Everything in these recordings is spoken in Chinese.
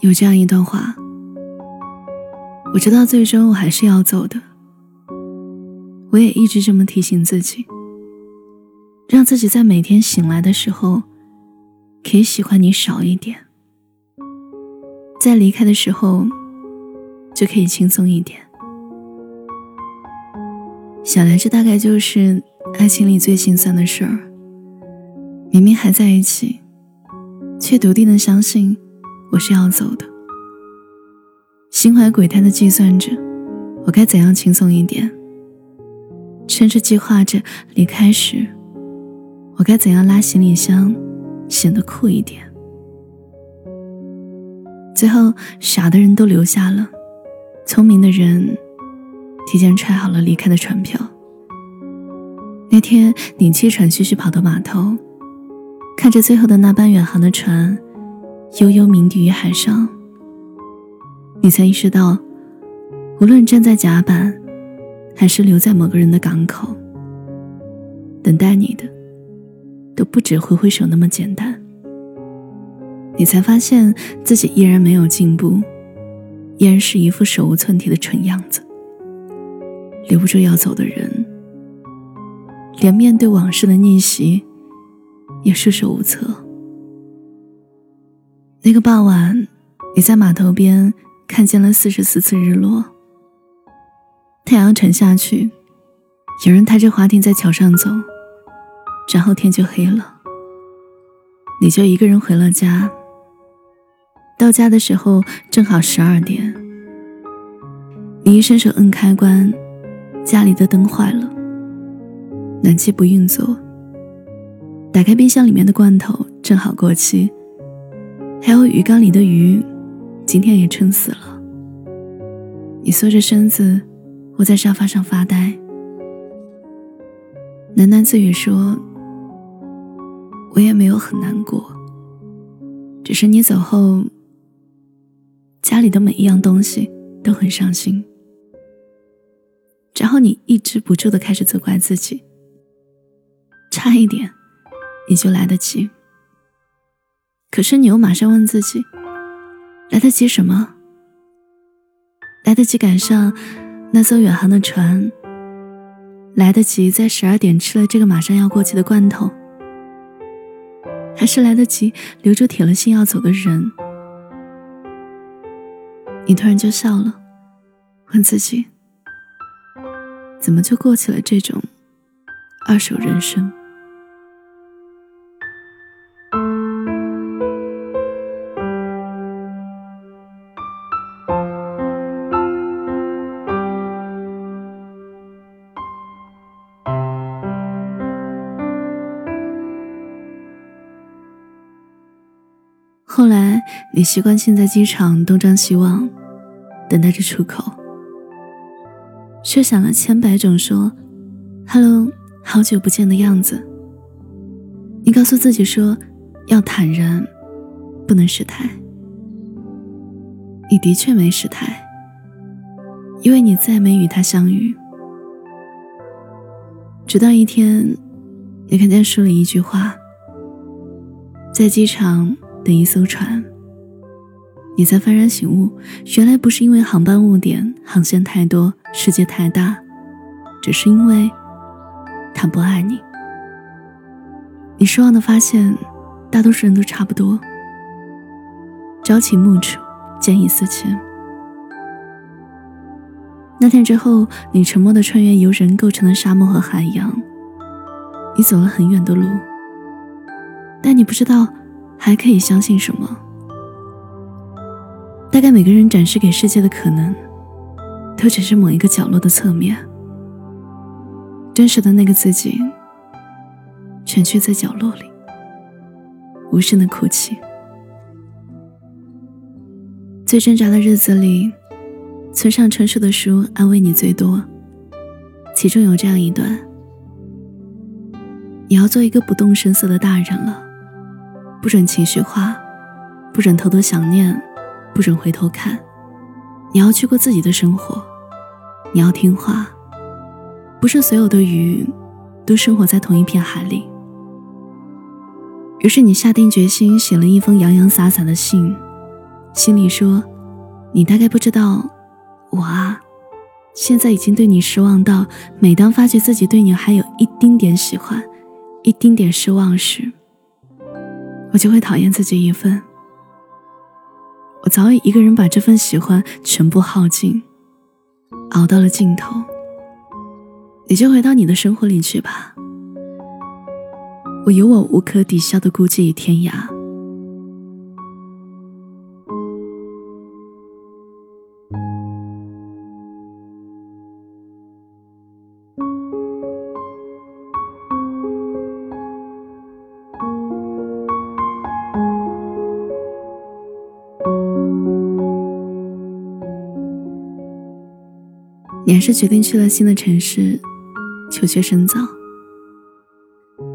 有这样一段话，我知道最终我还是要走的。我也一直这么提醒自己，让自己在每天醒来的时候，可以喜欢你少一点，在离开的时候，就可以轻松一点。想来，这大概就是爱情里最心酸的事儿。明明还在一起，却笃定的相信。我是要走的，心怀鬼胎的计算着，我该怎样轻松一点；甚至计划着离开时，我该怎样拉行李箱，显得酷一点。最后，傻的人都留下了，聪明的人提前揣好了离开的船票。那天，你气喘吁吁跑到码头，看着最后的那班远航的船。悠悠鸣笛于海上，你才意识到，无论站在甲板，还是留在某个人的港口，等待你的，都不止挥挥手那么简单。你才发现自己依然没有进步，依然是一副手无寸铁的蠢样子，留不住要走的人，连面对往事的逆袭，也束手无策。那个傍晚，你在码头边看见了四十四次日落。太阳沉下去，有人抬着划艇在桥上走，然后天就黑了。你就一个人回了家。到家的时候正好十二点。你一伸手摁开关，家里的灯坏了，暖气不运作。打开冰箱里面的罐头，正好过期。还有鱼缸里的鱼，今天也撑死了。你缩着身子窝在沙发上发呆，喃喃自语说：“我也没有很难过，只是你走后，家里的每一样东西都很伤心。”然后你抑制不住的开始责怪自己，差一点你就来得及。可是你又马上问自己：来得及什么？来得及赶上那艘远航的船？来得及在十二点吃了这个马上要过期的罐头？还是来得及留住铁了心要走的人？你突然就笑了，问自己：怎么就过起了这种二手人生？你习惯性在机场东张西望，等待着出口，设想了千百种说 “hello，好久不见”的样子。你告诉自己说，要坦然，不能失态。你的确没失态，因为你再没与他相遇。直到一天，你看见书里一句话，在机场。等一艘船，你才幡然醒悟，原来不是因为航班误点、航线太多、世界太大，只是因为他不爱你。你失望的发现，大多数人都差不多，朝秦暮楚，见异思迁。那天之后，你沉默的穿越由人构成的沙漠和海洋，你走了很远的路，但你不知道。还可以相信什么？大概每个人展示给世界的可能，都只是某一个角落的侧面。真实的那个自己，蜷曲在角落里，无声的哭泣。最挣扎的日子里，村上春树的书安慰你最多。其中有这样一段：你要做一个不动声色的大人了。不准情绪化，不准偷偷想念，不准回头看。你要去过自己的生活，你要听话。不是所有的鱼都生活在同一片海里。于是你下定决心，写了一封洋洋洒洒的信，心里说：“你大概不知道，我啊，现在已经对你失望到，每当发觉自己对你还有一丁点喜欢，一丁点失望时，我就会讨厌自己一份。我早已一个人把这份喜欢全部耗尽，熬到了尽头。你就回到你的生活里去吧。我有我无可抵消的孤寂与天涯。”你还是决定去了新的城市，求学深造。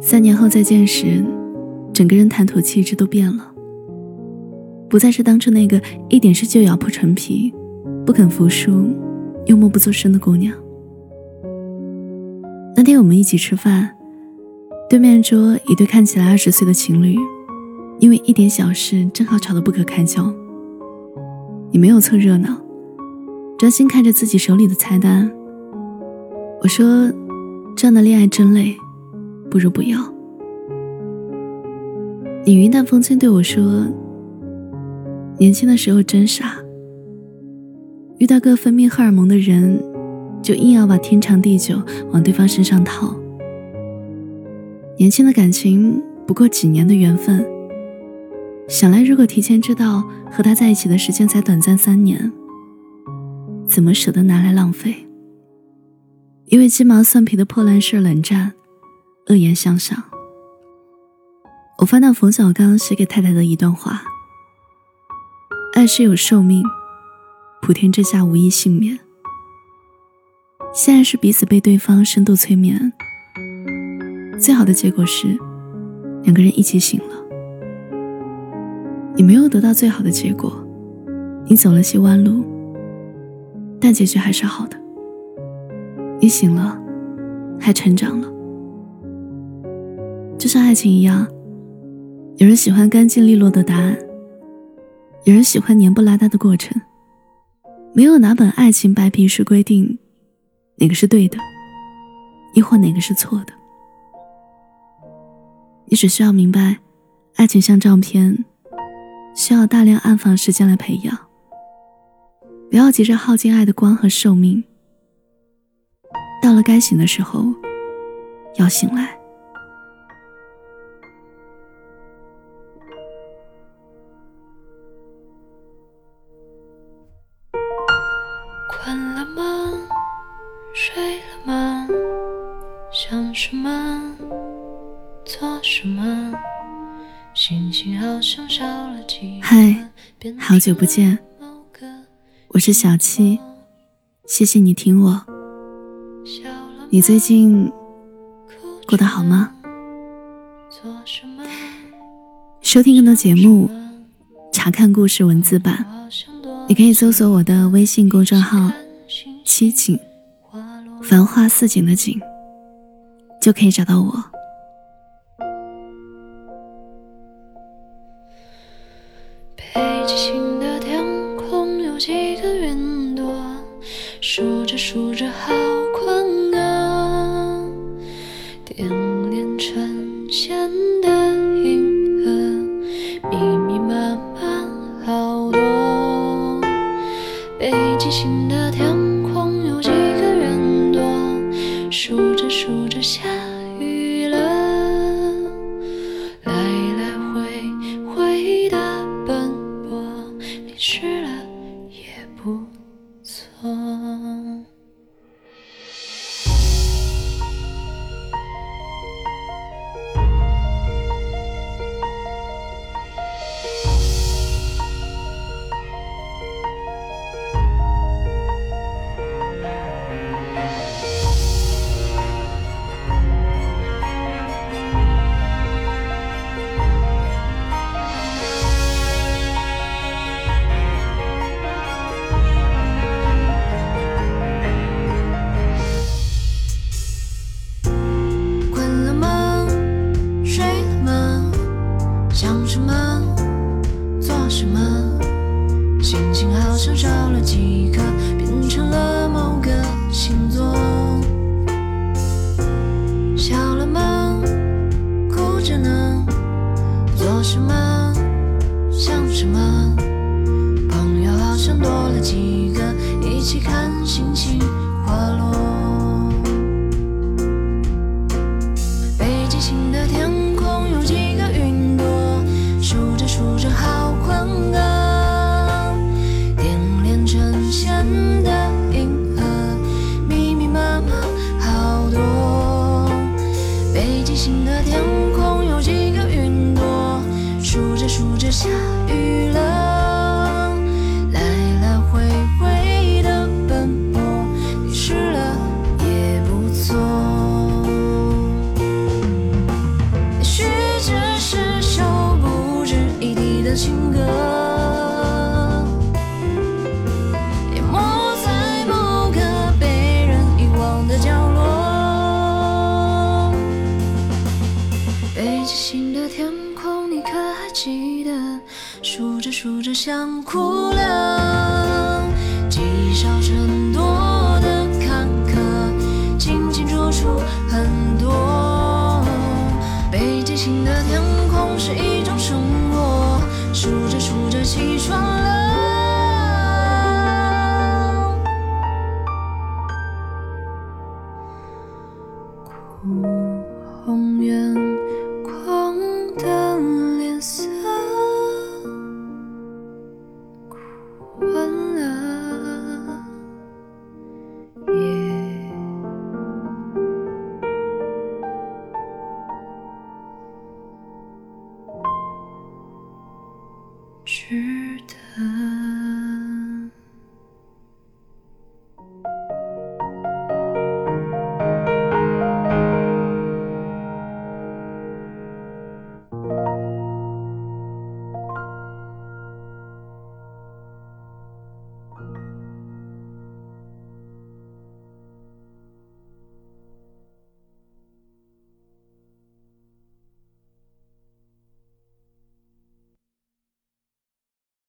三年后再见时，整个人谈吐气质都变了，不再是当初那个一点事就咬破唇皮、不肯服输又默不作声的姑娘。那天我们一起吃饭，对面桌一对看起来二十岁的情侣，因为一点小事正好吵得不可开交。你没有凑热闹。专心看着自己手里的菜单，我说：“这样的恋爱真累，不如不要。”你云淡风轻对我说：“年轻的时候真傻，遇到个分泌荷尔蒙的人，就硬要把天长地久往对方身上套。年轻的感情不过几年的缘分，想来如果提前知道和他在一起的时间才短暂三年。”怎么舍得拿来浪费？因为鸡毛蒜皮的破烂事冷战，恶言相向。我翻到冯小刚写给太太的一段话：爱是有寿命，普天之下无一幸免。现在是彼此被对方深度催眠，最好的结果是两个人一起醒了。你没有得到最好的结果，你走了些弯路。但结局还是好的。你醒了，还成长了。就像爱情一样，有人喜欢干净利落的答案，有人喜欢黏不拉搭的过程。没有哪本爱情白皮书规定哪个是对的，亦或哪个是错的。你只需要明白，爱情像照片，需要大量暗房时间来培养。不要急着耗尽爱的光和寿命，到了该醒的时候，要醒来。困了吗？睡了吗？想什么？做什么？心情好像少了几嗨，好久不见。我是小七，谢谢你听我。你最近过得好吗？收听更多节目，查看故事文字版，你可以搜索我的微信公众号“七景繁花似锦”的景，就可以找到我。清醒的笑了吗？哭着呢？做什么？想什么？朋友好像多了几个一起看星星滑落。情歌。淹没在某个被人遗忘的角落。北极星的天空你可还记得？数着数着想哭了。